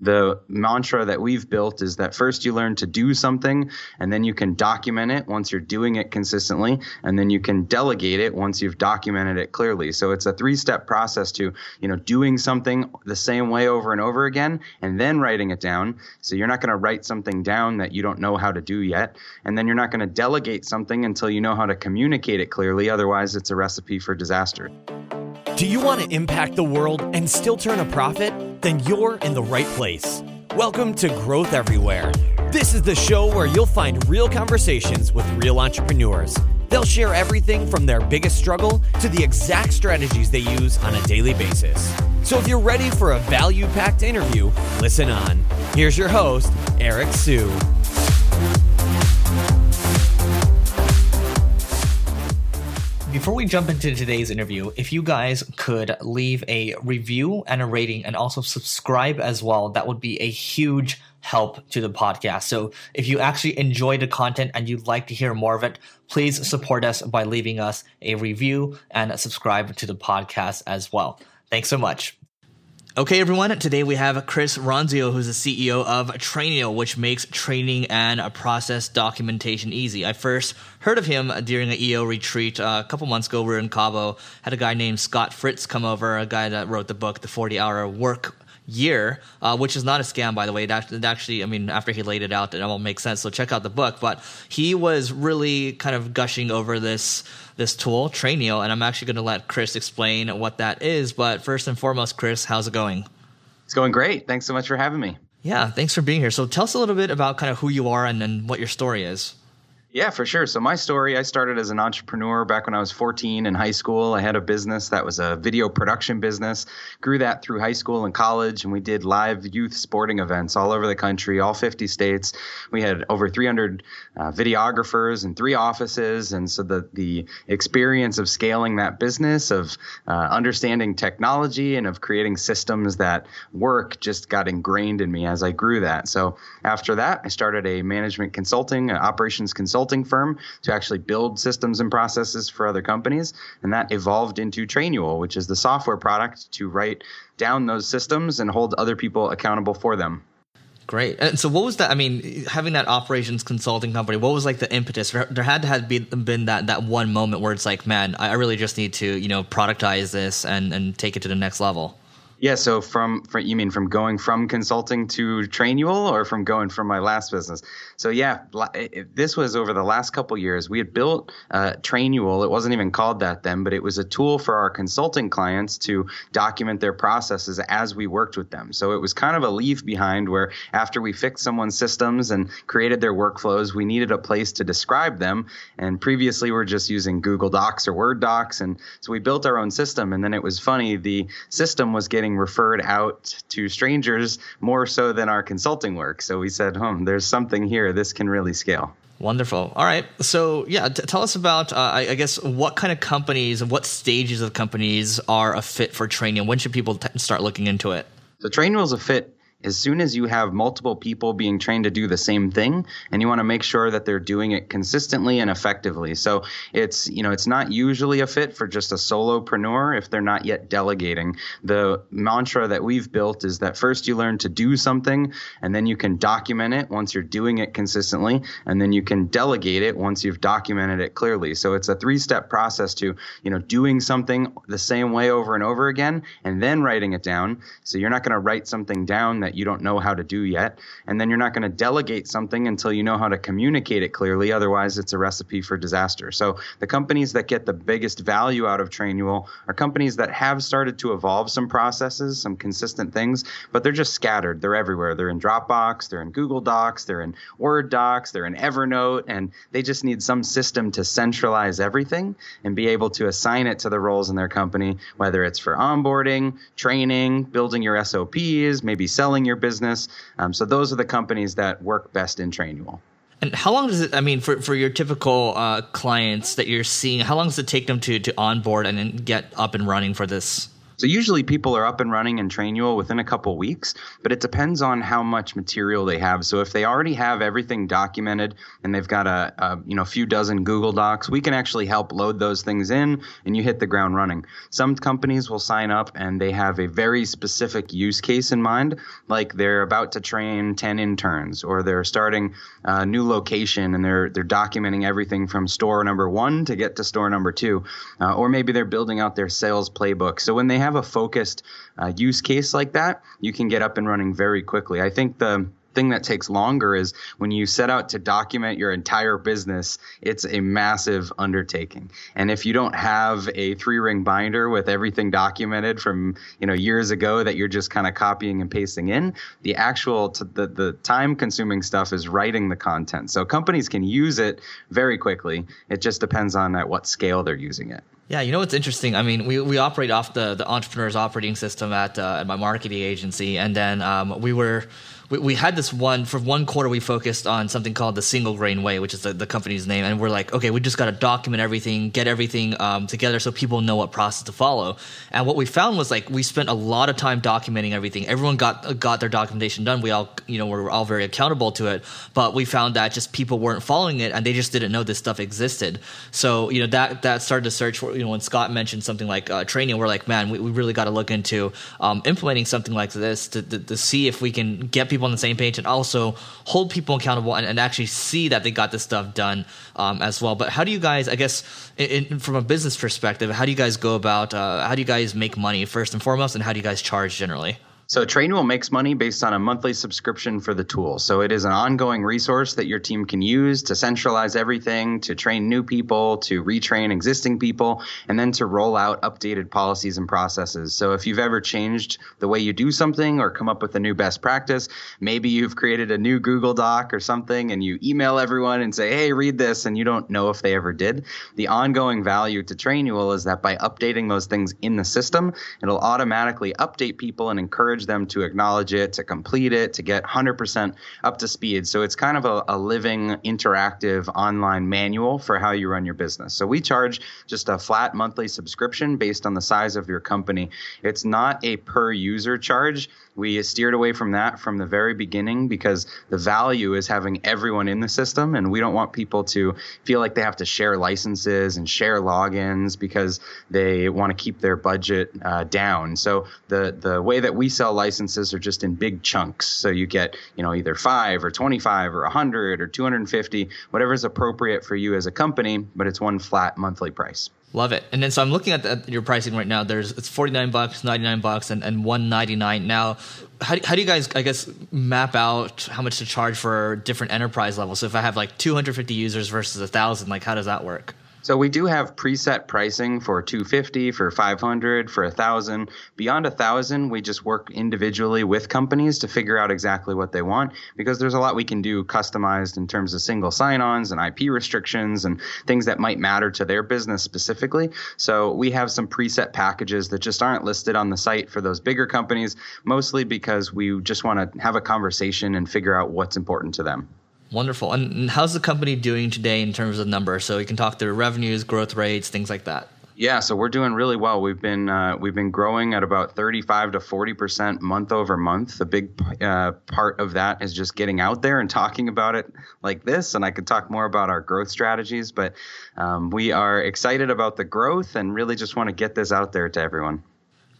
the mantra that we've built is that first you learn to do something and then you can document it once you're doing it consistently and then you can delegate it once you've documented it clearly. So it's a three step process to you know doing something the same way over and over again and then writing it down. So you're not going to write something down that you don't know how to do yet and then you're not going to delegate something until you know how to communicate it clearly otherwise it's a recipe for disaster. Do you want to impact the world and still turn a profit? Then you're in the right place. Welcome to Growth Everywhere. This is the show where you'll find real conversations with real entrepreneurs. They'll share everything from their biggest struggle to the exact strategies they use on a daily basis. So if you're ready for a value packed interview, listen on. Here's your host, Eric Siu. Before we jump into today's interview, if you guys could leave a review and a rating and also subscribe as well, that would be a huge help to the podcast. So if you actually enjoy the content and you'd like to hear more of it, please support us by leaving us a review and subscribe to the podcast as well. Thanks so much. Okay, everyone. Today we have Chris Ronzio, who's the CEO of Trainual, which makes training and process documentation easy. I first heard of him during an EO retreat uh, a couple months ago. We are in Cabo. Had a guy named Scott Fritz come over, a guy that wrote the book, The 40 Hour Work year, uh, which is not a scam, by the way. It actually, I mean, after he laid it out, it all makes sense. So check out the book. But he was really kind of gushing over this this tool, Trainual, and I'm actually going to let Chris explain what that is. But first and foremost, Chris, how's it going? It's going great. Thanks so much for having me. Yeah, thanks for being here. So tell us a little bit about kind of who you are and, and what your story is. Yeah, for sure. So my story, I started as an entrepreneur back when I was 14 in high school. I had a business that was a video production business. Grew that through high school and college, and we did live youth sporting events all over the country, all 50 states. We had over 300 uh, videographers and three offices, and so the the experience of scaling that business, of uh, understanding technology, and of creating systems that work just got ingrained in me as I grew that. So after that, I started a management consulting, operations consulting consulting firm to actually build systems and processes for other companies. And that evolved into Trainual, which is the software product to write down those systems and hold other people accountable for them. Great. And so, what was that? I mean, having that operations consulting company, what was like the impetus? There had to have been that that one moment where it's like, man, I really just need to, you know, productize this and and take it to the next level. Yeah, so from, from you mean from going from consulting to Trainual or from going from my last business? So yeah, this was over the last couple years. We had built uh, Trainual. It wasn't even called that then, but it was a tool for our consulting clients to document their processes as we worked with them. So it was kind of a leave behind where after we fixed someone's systems and created their workflows, we needed a place to describe them. And previously we we're just using Google Docs or Word Docs, and so we built our own system. And then it was funny, the system was getting referred out to strangers more so than our consulting work. So we said, "Hmm, there's something here. This can really scale." Wonderful. All right. So, yeah, t- tell us about, uh, I, I, guess, what kind of companies and what stages of companies are a fit for Trainual? When should people t- start looking into it? So, Trainual is a fit as soon as you have multiple people being trained to do the same thing and you want to make sure that they're doing it consistently and effectively. So it's you know it's not usually a fit for just a solopreneur if they're not yet delegating. The mantra that we've built is that first you learn to do something and then you can document it once you're doing it consistently and then you can delegate it once you've documented it clearly. So it's a three step process to you know doing something the same way over and over again and then writing it down. So you're not going to write something down that that you don't know how to do yet. And then you're not going to delegate something until you know how to communicate it clearly. Otherwise, it's a recipe for disaster. So the companies that get the biggest value out of Trainual are companies that have started to evolve some processes, some consistent things, but they're just scattered. They're everywhere. They're in Dropbox, they're in Google Docs, they're in Word Docs, they're in Evernote, and they just need some system to centralize everything and be able to assign it to the roles in their company, whether it's for onboarding, training, building your SOPs, maybe selling your business. Um, so those are the companies that work best in Trainual. And how long does it? I mean, for, for your typical uh, clients that you're seeing, how long does it take them to to onboard and then get up and running for this? So usually people are up and running in Trainual within a couple weeks, but it depends on how much material they have. So if they already have everything documented and they've got a, a you know few dozen Google Docs, we can actually help load those things in and you hit the ground running. Some companies will sign up and they have a very specific use case in mind, like they're about to train 10 interns or they're starting a new location and they're they're documenting everything from store number 1 to get to store number 2. Uh, or maybe they're building out their sales playbook. So when they have a focused uh, use case like that, you can get up and running very quickly. I think the thing that takes longer is when you set out to document your entire business, it's a massive undertaking. And if you don't have a three ring binder with everything documented from, you know, years ago that you're just kind of copying and pasting in, the actual, t- the, the time consuming stuff is writing the content. So companies can use it very quickly. It just depends on at what scale they're using it. Yeah, you know what's interesting? I mean, we, we operate off the, the entrepreneur's operating system at, uh, at my marketing agency, and then um, we were we, we had this one for one quarter we focused on something called the Single Grain way which is the, the company's name. And we're like okay we just got to document everything get everything um, together so people know what process to follow. And what we found was like we spent a lot of time documenting everything. Everyone got got their documentation done. We all you know were all very accountable to it. But we found that just people weren't following it and they just didn't know this stuff existed. So you know that that started to search for you know when scott mentioned something like uh, training we're like man we, we really got to look into um, implementing something like this to, to, to see if we can get people people on the same page and also hold people accountable and, and actually see that they got this stuff done um, as well. But how do you guys, I guess, in, in, from a business perspective, how do you guys go about, uh, how do you guys make money first and foremost, and how do you guys charge generally? So Trainual makes money based on a monthly subscription for the tool. So it is an ongoing resource that your team can use to centralize everything, to train new people, to retrain existing people, and then to roll out updated policies and processes. So if you've ever changed the way you do something or come up with a new best practice, maybe you've created a new Google Doc or something and you email everyone and say, "Hey, read this," and you don't know if they ever did. The ongoing value to Trainual is that by updating those things in the system, it'll automatically update people and encourage encourage them to acknowledge it, to complete it, to get 100% up to speed. So it's kind of a, a living, interactive online manual for how you run your business. So we charge just a flat monthly subscription based on the size of your company. It's not a per user charge. We steered away from that from the very beginning because the value is having everyone in the system, and we don't want people to feel like they have to share licenses and share logins because they want to keep their budget uh, down. So the the way that we sell licenses are just in big chunks. So you get you know either five or twenty five or a hundred or two hundred and fifty, whatever is appropriate for you as a company, but it's one flat monthly price. Love it. And then so I'm looking at, the, your pricing right now. There's it's 49 bucks, 99 bucks, and, and 199. Now, how, how do you guys I guess map out how much to charge for different enterprise levels? So if I have like 250 users versus a thousand, like how does that work? So we do have preset pricing for 250, for 500, for 1000. Beyond 1000, we just work individually with companies to figure out exactly what they want because there's a lot we can do customized in terms of single sign-ons and IP restrictions and things that might matter to their business specifically. So we have some preset packages that just aren't listed on the site for those bigger companies, mostly because we just want to have a conversation and figure out what's important to them. Wonderful. And how's the company doing today in terms of numbers? So you can talk through revenues, growth rates, things like that. Yeah, so we're doing really well. We've been uh, we've been growing at about 35 to 40 percent month over month. The big uh, part of that is just getting out there and talking about it like this. And I could talk more about our growth strategies, but um, we are excited about the growth and really just want to get this out there to everyone.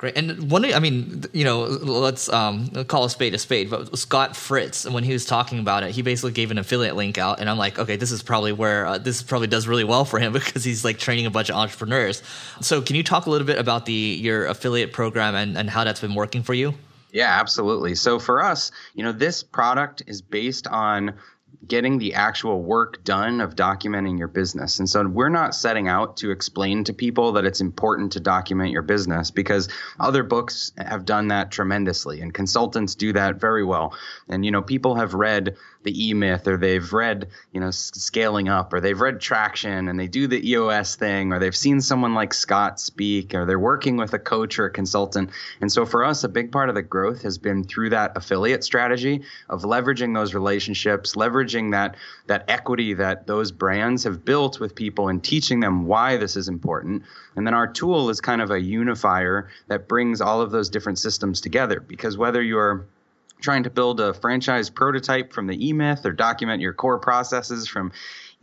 Great. And one, I mean, you know, let's um, call a spade a spade. But Scott Fritz, when he was talking about it, he basically gave an affiliate link out, and I'm like, okay, this is probably where uh, this probably does really well for him because he's like training a bunch of entrepreneurs. So, can you talk a little bit about the your affiliate program and, and how that's been working for you? Yeah, absolutely. So for us, you know, this product is based on getting the actual work done of documenting your business. And so we're not setting out to explain to people that it's important to document your business because other books have done that tremendously and consultants do that very well. And you know, people have read the E Myth or they've read, you know, Scaling Up or they've read Traction and they do the EOS thing or they've seen someone like Scott speak or they're working with a coach or a consultant. And so for us, a big part of the growth has been through that affiliate strategy of leveraging those relationships, leveraging leveraging that that equity that those brands have built with people and teaching them why this is important. And then our tool is kind of a unifier that brings all of those different systems together because whether you're trying to build a franchise prototype from the eMyth or document your core processes from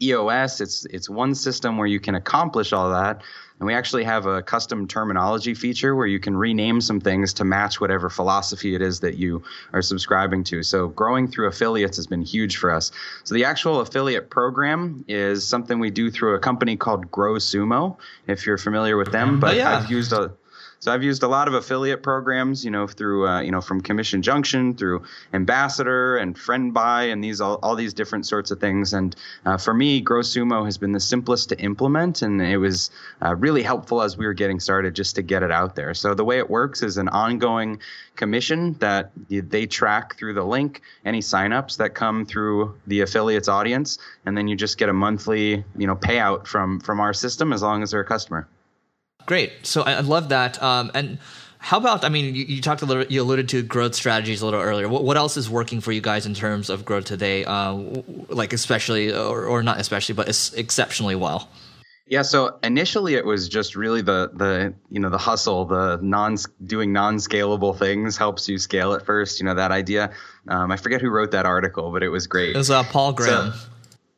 EOS. It's it's one system where you can accomplish all that. And we actually have a custom terminology feature where you can rename some things to match whatever philosophy it is that you are subscribing to. So growing through affiliates has been huge for us. So the actual affiliate program is something we do through a company called GrowSumo, if you're familiar with them. Oh, but oh, yeah. I've used a so I've used a lot of affiliate programs, you know, through uh, you know from Commission Junction through Ambassador and FriendBuy and these all, all these different sorts of things. And uh, for me, GrowSumo has been the simplest to implement, and it was uh, really helpful as we were getting started just to get it out there. So the way it works is an ongoing commission that they track through the link any signups that come through the affiliates audience, and then you just get a monthly you know payout from from our system as long as they're a customer. Great. So I, love that. Um, and how about? I mean, you, you, talked a little. You alluded to growth strategies a little earlier. What, what else is working for you guys in terms of growth today? Uh, like especially, or, or not especially, but exceptionally well. Yeah, so initially it was just really the the you know the hustle, the non doing non scalable things helps you scale it first. You know that idea. Um, I forget who wrote that article, but it was great. It was uh, Paul Graham. So,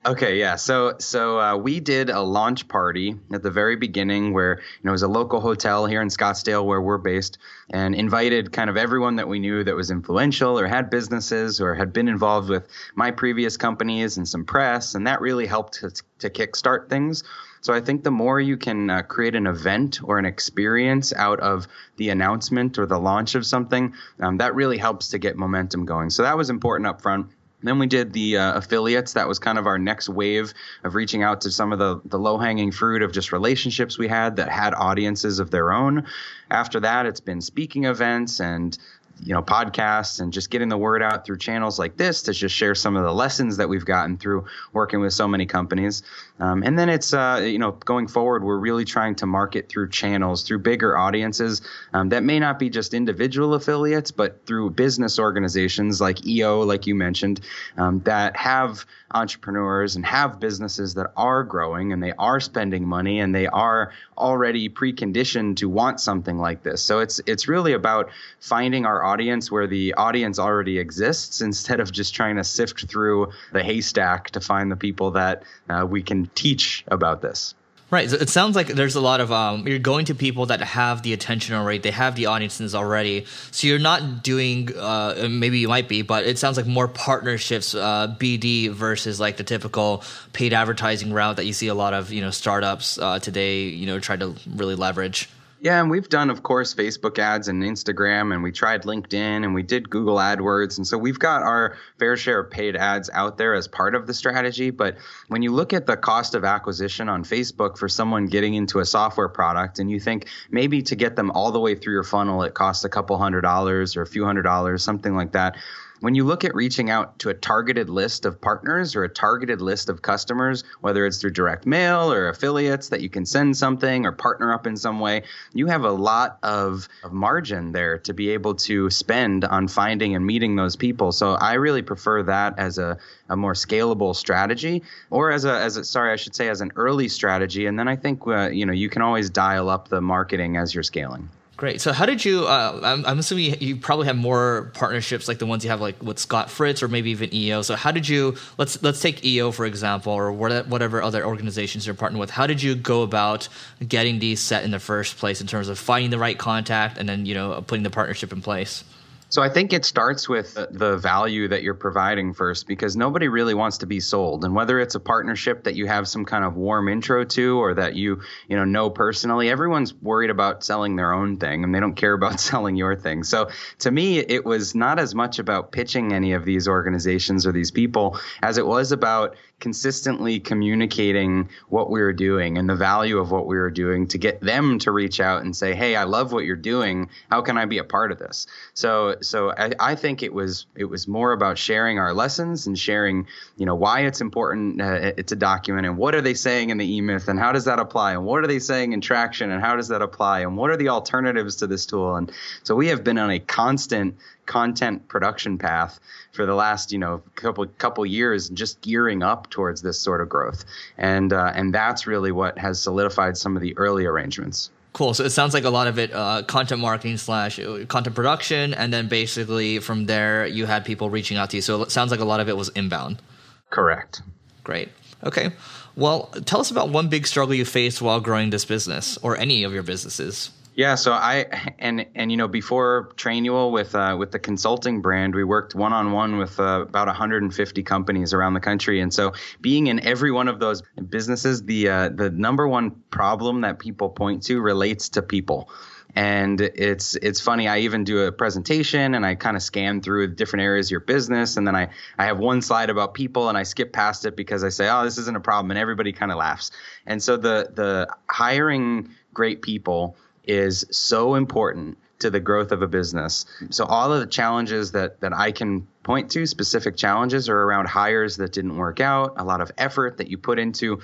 Okay, yeah. So so uh, we did a launch party at the very beginning where you know it was a local hotel here in Scottsdale where we're based, and invited kind of everyone that we knew that was influential or had businesses or had been involved with my previous companies and some press, and that really helped to, to kickstart things. So I think the more you can uh, create an event or an experience out of the announcement or the launch of something, um, that really helps to get momentum going. So that was important up front. Then we did the uh, affiliates. That was kind of our next wave of reaching out to some of the, the low hanging fruit of just relationships we had that had audiences of their own. After that, it's been speaking events and you know podcasts and just getting the word out through channels like this to just share some of the lessons that we've gotten through working with so many companies. Um, and then it's uh, you know going forward we're really trying to market through channels through bigger audiences um, that may not be just individual affiliates but through business organizations like EO like you mentioned um, that have entrepreneurs and have businesses that are growing and they are spending money and they are already preconditioned to want something like this. So it's it's really about finding our audience where the audience already exists instead of just trying to sift through the haystack to find the people that uh, we can teach about this. Right. So it sounds like there's a lot of um, you're going to people that have the attention already. They have the audiences already. So you're not doing. Uh, maybe you might be, but it sounds like more partnerships, uh, BD versus like the typical paid advertising route that you see a lot of you know startups uh, today. You know, try to really leverage. Yeah, and we've done, of course, Facebook ads and Instagram, and we tried LinkedIn and we did Google AdWords. And so we've got our fair share of paid ads out there as part of the strategy. But when you look at the cost of acquisition on Facebook for someone getting into a software product, and you think maybe to get them all the way through your funnel, it costs a couple hundred dollars or a few hundred dollars, something like that when you look at reaching out to a targeted list of partners or a targeted list of customers, whether it's through direct mail or affiliates that you can send something or partner up in some way, you have a lot of, of margin there to be able to spend on finding and meeting those people. So I really prefer that as a, a more scalable strategy or as a, as a, sorry, I should say as an early strategy. And then I think, uh, you know, you can always dial up the marketing as you're scaling. Great. So, how did you? Uh, I'm, I'm, assuming you probably have more partnerships like the ones you have, like with Scott Fritz or maybe even EO. So, how did you? Let's let's take EO for example, or whatever other organizations you're partnering with. How did you go about getting these set in the first place in terms of finding the right contact and then you know putting the partnership in place? So I think it starts with the value that you're providing first because nobody really wants to be sold. And whether it's a partnership that you have some kind of warm intro to or that you, you know, know personally, everyone's worried about selling their own thing and they don't care about selling your thing. So to me, it was not as much about pitching any of these organizations or these people as it was about consistently communicating what we were doing and the value of what we were doing to get them to reach out and say, Hey, I love what you're doing. How can I be a part of this? So so I, I, think it was it was more about sharing our lessons and sharing you know why it's important uh, to document and what are they saying in the e-myth and how does that apply and what are they saying in traction and how does that apply and what are the alternatives to this tool and so we have been on a constant content production path for the last you know couple couple years just gearing up towards this sort of growth and uh, and that's really what has solidified some of the early arrangements Cool. So it sounds like a lot of it uh, content marketing slash uh, content production, and then basically from there you had people reaching out to you. So it sounds like a lot of it was inbound. Correct. Great. Okay. Well, tell us about one big struggle you faced while growing this business, or any of your businesses. Yeah, so I and and you know before Trainual with uh, with the consulting brand, we worked one on one with uh, about 150 companies around the country, and so being in every one of those businesses, the uh, the number one problem that people point to relates to people. And it's it's funny i even do a presentation and i kind of scan through different areas of your business. And then i i have one slide about people and i skip past it because i say oh this isn't a problem and everybody kind of laughs. And so the the hiring great people is so important to the growth of a business. So all of the challenges that that I can point to, specific challenges are around hires that didn't work out, a lot of effort that you put into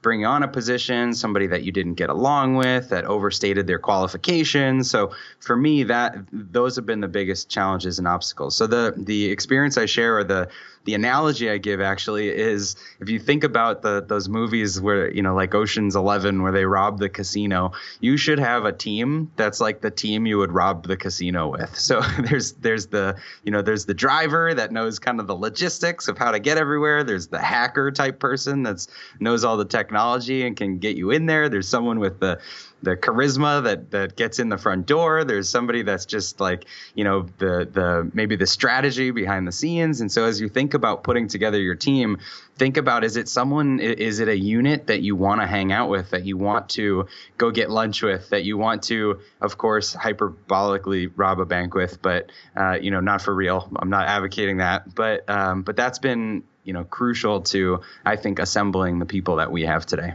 bringing on a position, somebody that you didn't get along with, that overstated their qualifications. So for me, that those have been the biggest challenges and obstacles. So the the experience I share or the the analogy I give actually is if you think about the those movies where you know like Ocean's 11 where they rob the casino, you should have a team that's like the team you would rob the casino with. So there's there's the you know there's the driver that knows kind of the logistics of how to get everywhere. There's the hacker type person that's knows all the technology and can get you in there. There's someone with the the charisma that that gets in the front door. There's somebody that's just like you know the the maybe the strategy behind the scenes. And so as you think about putting together your team, think about is it someone is it a unit that you want to hang out with that you want to go get lunch with that you want to of course hyperbolically rob a bank with but uh, you know not for real i'm not advocating that but um, but that's been you know crucial to i think assembling the people that we have today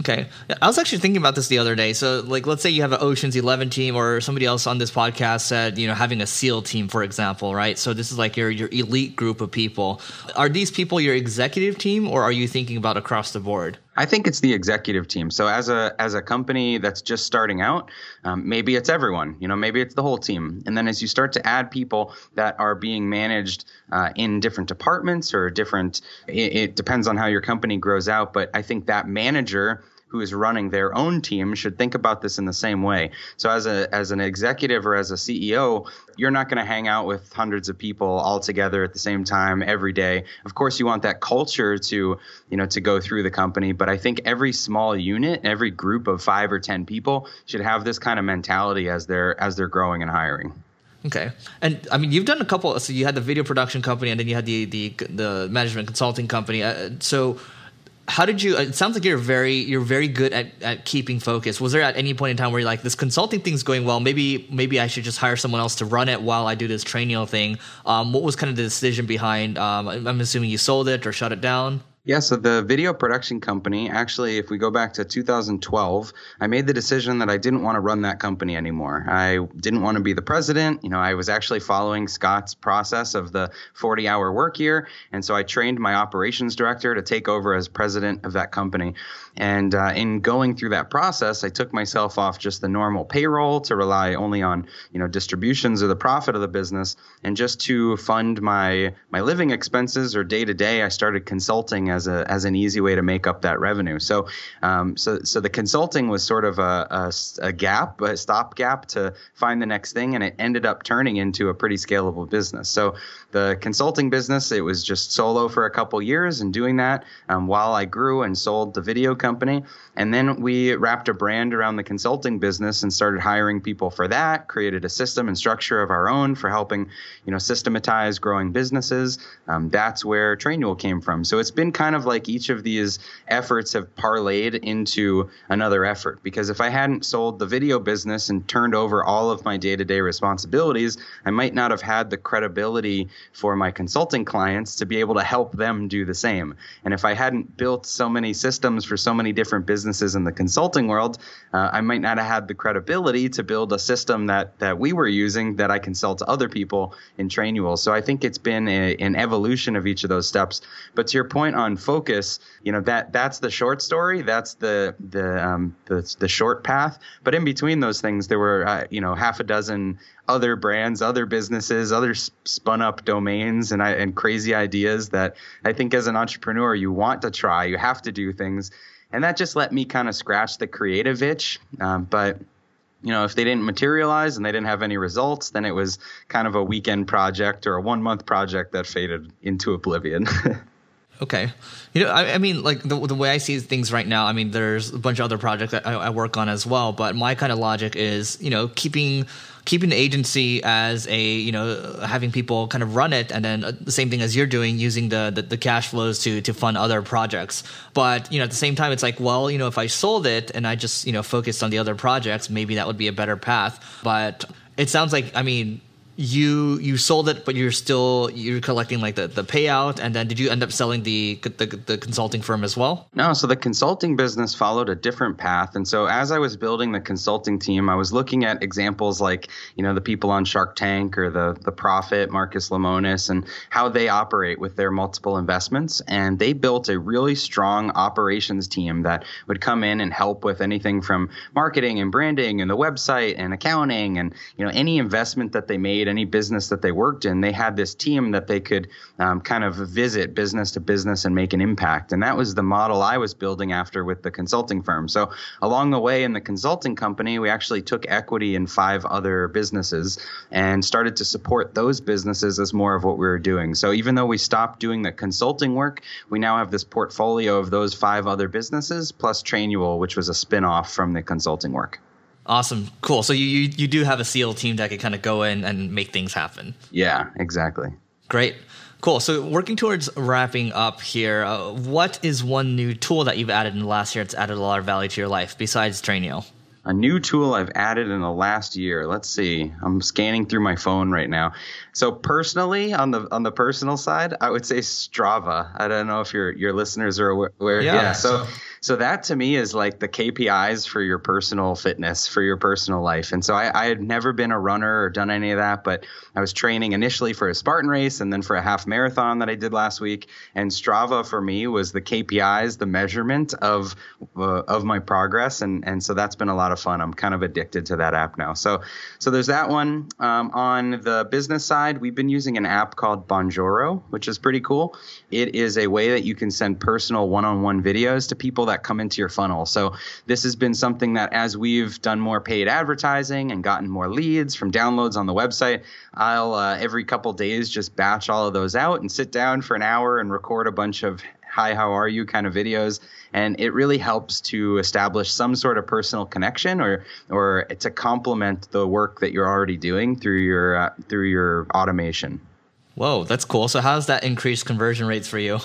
Okay. I was actually thinking about this the other day. So, like, let's say you have an Ocean's 11 team, or somebody else on this podcast said, you know, having a SEAL team, for example, right? So, this is like your, your elite group of people. Are these people your executive team, or are you thinking about across the board? I think it's the executive team. So as a as a company that's just starting out, um, maybe it's everyone. You know, maybe it's the whole team. And then as you start to add people that are being managed uh, in different departments or different, it, it depends on how your company grows out. But I think that manager who is running their own team should think about this in the same way. So as a as an executive or as a CEO, you're not going to hang out with hundreds of people all together at the same time every day. Of course, you want that culture to, you know, to go through the company, but I think every small unit, every group of 5 or 10 people should have this kind of mentality as they're as they're growing and hiring. Okay, and I mean, you've done a couple. So you had the video production company, and then you had the the the management consulting company. Uh, so how did you it sounds like you're very you're very good at, at keeping focus. Was there at any point in time where you're like this consulting thing's going well maybe maybe i should just hire someone else to run it while i do this training thing? Um, what was kind of the decision behind um, i'm assuming you sold it or shut it down yeah, so the video production company, actually, if we go back to 2012, I made the decision that I didn't want to run that company anymore. I didn't want to be the president. You know, I was actually following Scott's process of the 40 hour work year. And so I trained my operations director to take over as president of that company. And uh, in going through that process, I took myself off just the normal payroll to rely only on you know distributions or the profit of the business, and just to fund my my living expenses or day to day, I started consulting as a as an easy way to make up that revenue. So um, so so the consulting was sort of a, a, a gap, a stopgap to find the next thing, and it ended up turning into a pretty scalable business. So the consulting business, it was just solo for a couple years and doing that um, while I grew and sold the video company. And then we wrapped a brand around the consulting business and started hiring people for that, created a system and structure of our own for helping, you know, systematize growing businesses. Um, that's where Trainual came from. So it's been kind kind of like each of these efforts have parlayed into another effort. Because if I hadn't sold the video business and turned over all of my day to day responsibilities, I might not have had the credibility for my consulting clients to be able to help them do the same. And if I hadn't built so many systems for so many different businesses in the consulting world, uh, I might not have had the credibility to build a system that, that we were using that I can sell to other people in Trainual. So I think it's been a, an evolution of each of those steps. But to your point on focus, you know that that's the short story. That's the the um, the, the short path. But in between those things, there were uh, you know half a dozen other brands, other businesses, other spun up domains, and and crazy ideas that I think as an entrepreneur you want to try. You have to do things, and that just let me kind of scratch the creative itch. Um, but you know, if they didn't materialize and they didn't have any results, then it was kind of a weekend project or a one month project that faded into oblivion. Okay, you know, I, I, mean, like the the way I see things right now, I mean, there's a bunch of other projects that I, I, work on as well. But my kind of logic is, you know, keeping keeping the agency as a, you know, having people kind of run it, and then uh, the same thing as you're doing, using the, the the cash flows to to fund other projects. But you know, at the same time, it's like, well, you know, if I sold it and I just you know focused on the other projects, maybe that would be a better path. But it sounds like, I mean, you you sold it, but you're still you're collecting like the, the payout, and then did you end up selling the, the the consulting firm as well? No, so the consulting business followed a different path, and so as I was building the consulting team, I was looking at examples like you know the people on Shark Tank or the the Profit Marcus Lemonis and how they operate with their multiple investments, and they built a really strong operations team that would come in and help with anything from marketing and branding and the website and accounting and you know any investment that they made any business that they worked in, they had this team that they could um, kind of visit business to business and make an impact. And that was the model I was building after with the consulting firm. So along the way in the consulting company, we actually took equity in five other businesses and started to support those businesses as more of what we were doing. So even though we stopped doing the consulting work, we now have this portfolio of those five other businesses plus Trainual, which was a spin-off from the consulting work. Awesome, cool. So you, you you do have a SEAL team that can kind of go in and make things happen. Yeah, exactly. Great. Cool. So, working towards wrapping up here, uh, what is one new tool that you've added in the last year that's added a lot of value to your life besides Trainual? A new tool I've added in the last year. Let's see. I'm scanning through my phone right now. So personally, on the on the personal side, I would say Strava. I don't know if your your listeners are aware. Yeah. yeah so so that to me is like the KPIs for your personal fitness, for your personal life. And so I, I, had never been a runner or done any of that, but I was training initially for a Spartan race and then for a half marathon that I did last week. And Strava for me was the KPIs, the measurement of uh, of my progress. And and so that's been a lot of fun. I'm kind of addicted to that app now. So so there's that one. Um, on the business side, we've been using an app called Bonjoro, which is pretty cool. It is a way that you can send personal one-on-one videos to people that come into your funnel. So this has been something that as we've done more paid advertising and gotten more leads from downloads on the website, I'll uh, every couple days just batch all of those out and sit down for an hour and record a bunch of hi how are you? kind of videos. And it really helps to establish some sort of personal connection or or to complement the work that you're already doing through your uh, through your automation. Whoa that's cool. So how's that increased conversion rates for you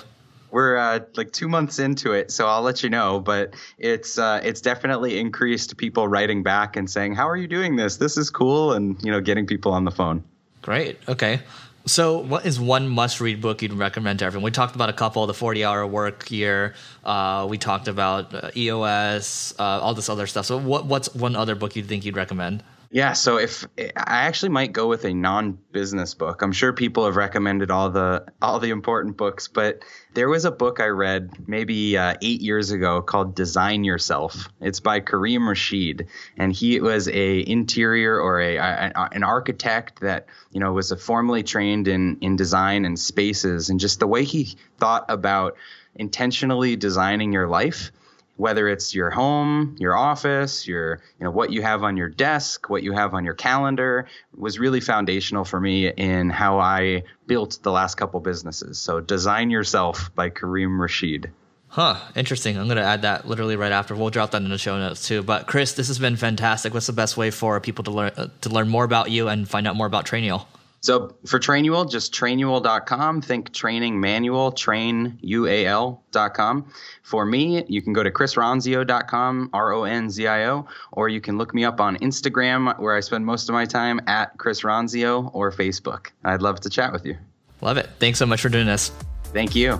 we're uh, like two months into it, so I'll let you know. But it's uh, it's definitely increased people writing back and saying, "How are you doing this? This is cool," and you know, getting people on the phone. Great. Okay. So, what is one must-read book you'd recommend to everyone? We talked about a couple, the Forty-Hour Work Year. Uh, we talked about uh, EOS, uh, all this other stuff. So, what, what's one other book you think you'd recommend? Yeah, so if I actually might go with a non-business book. I'm sure people have recommended all the all the important books, but there was a book I read maybe uh, eight years ago called Design Yourself. It's by Karim Rashid, and he was a interior or a, a an architect that you know was formally trained in in design and spaces, and just the way he thought about intentionally designing your life whether it's your home, your office, your you know what you have on your desk, what you have on your calendar was really foundational for me in how I built the last couple businesses. So Design Yourself by Karim Rashid. Huh, interesting. I'm going to add that literally right after. We'll drop that in the show notes too. But Chris, this has been fantastic. What's the best way for people to learn uh, to learn more about you and find out more about Trainual? So for Trainual, just trainual.com. Think training manual, trainual.com. For me, you can go to chrisronzio.com, R O N Z I O, or you can look me up on Instagram, where I spend most of my time at Chris Ronzio, or Facebook. I'd love to chat with you. Love it. Thanks so much for doing this. Thank you.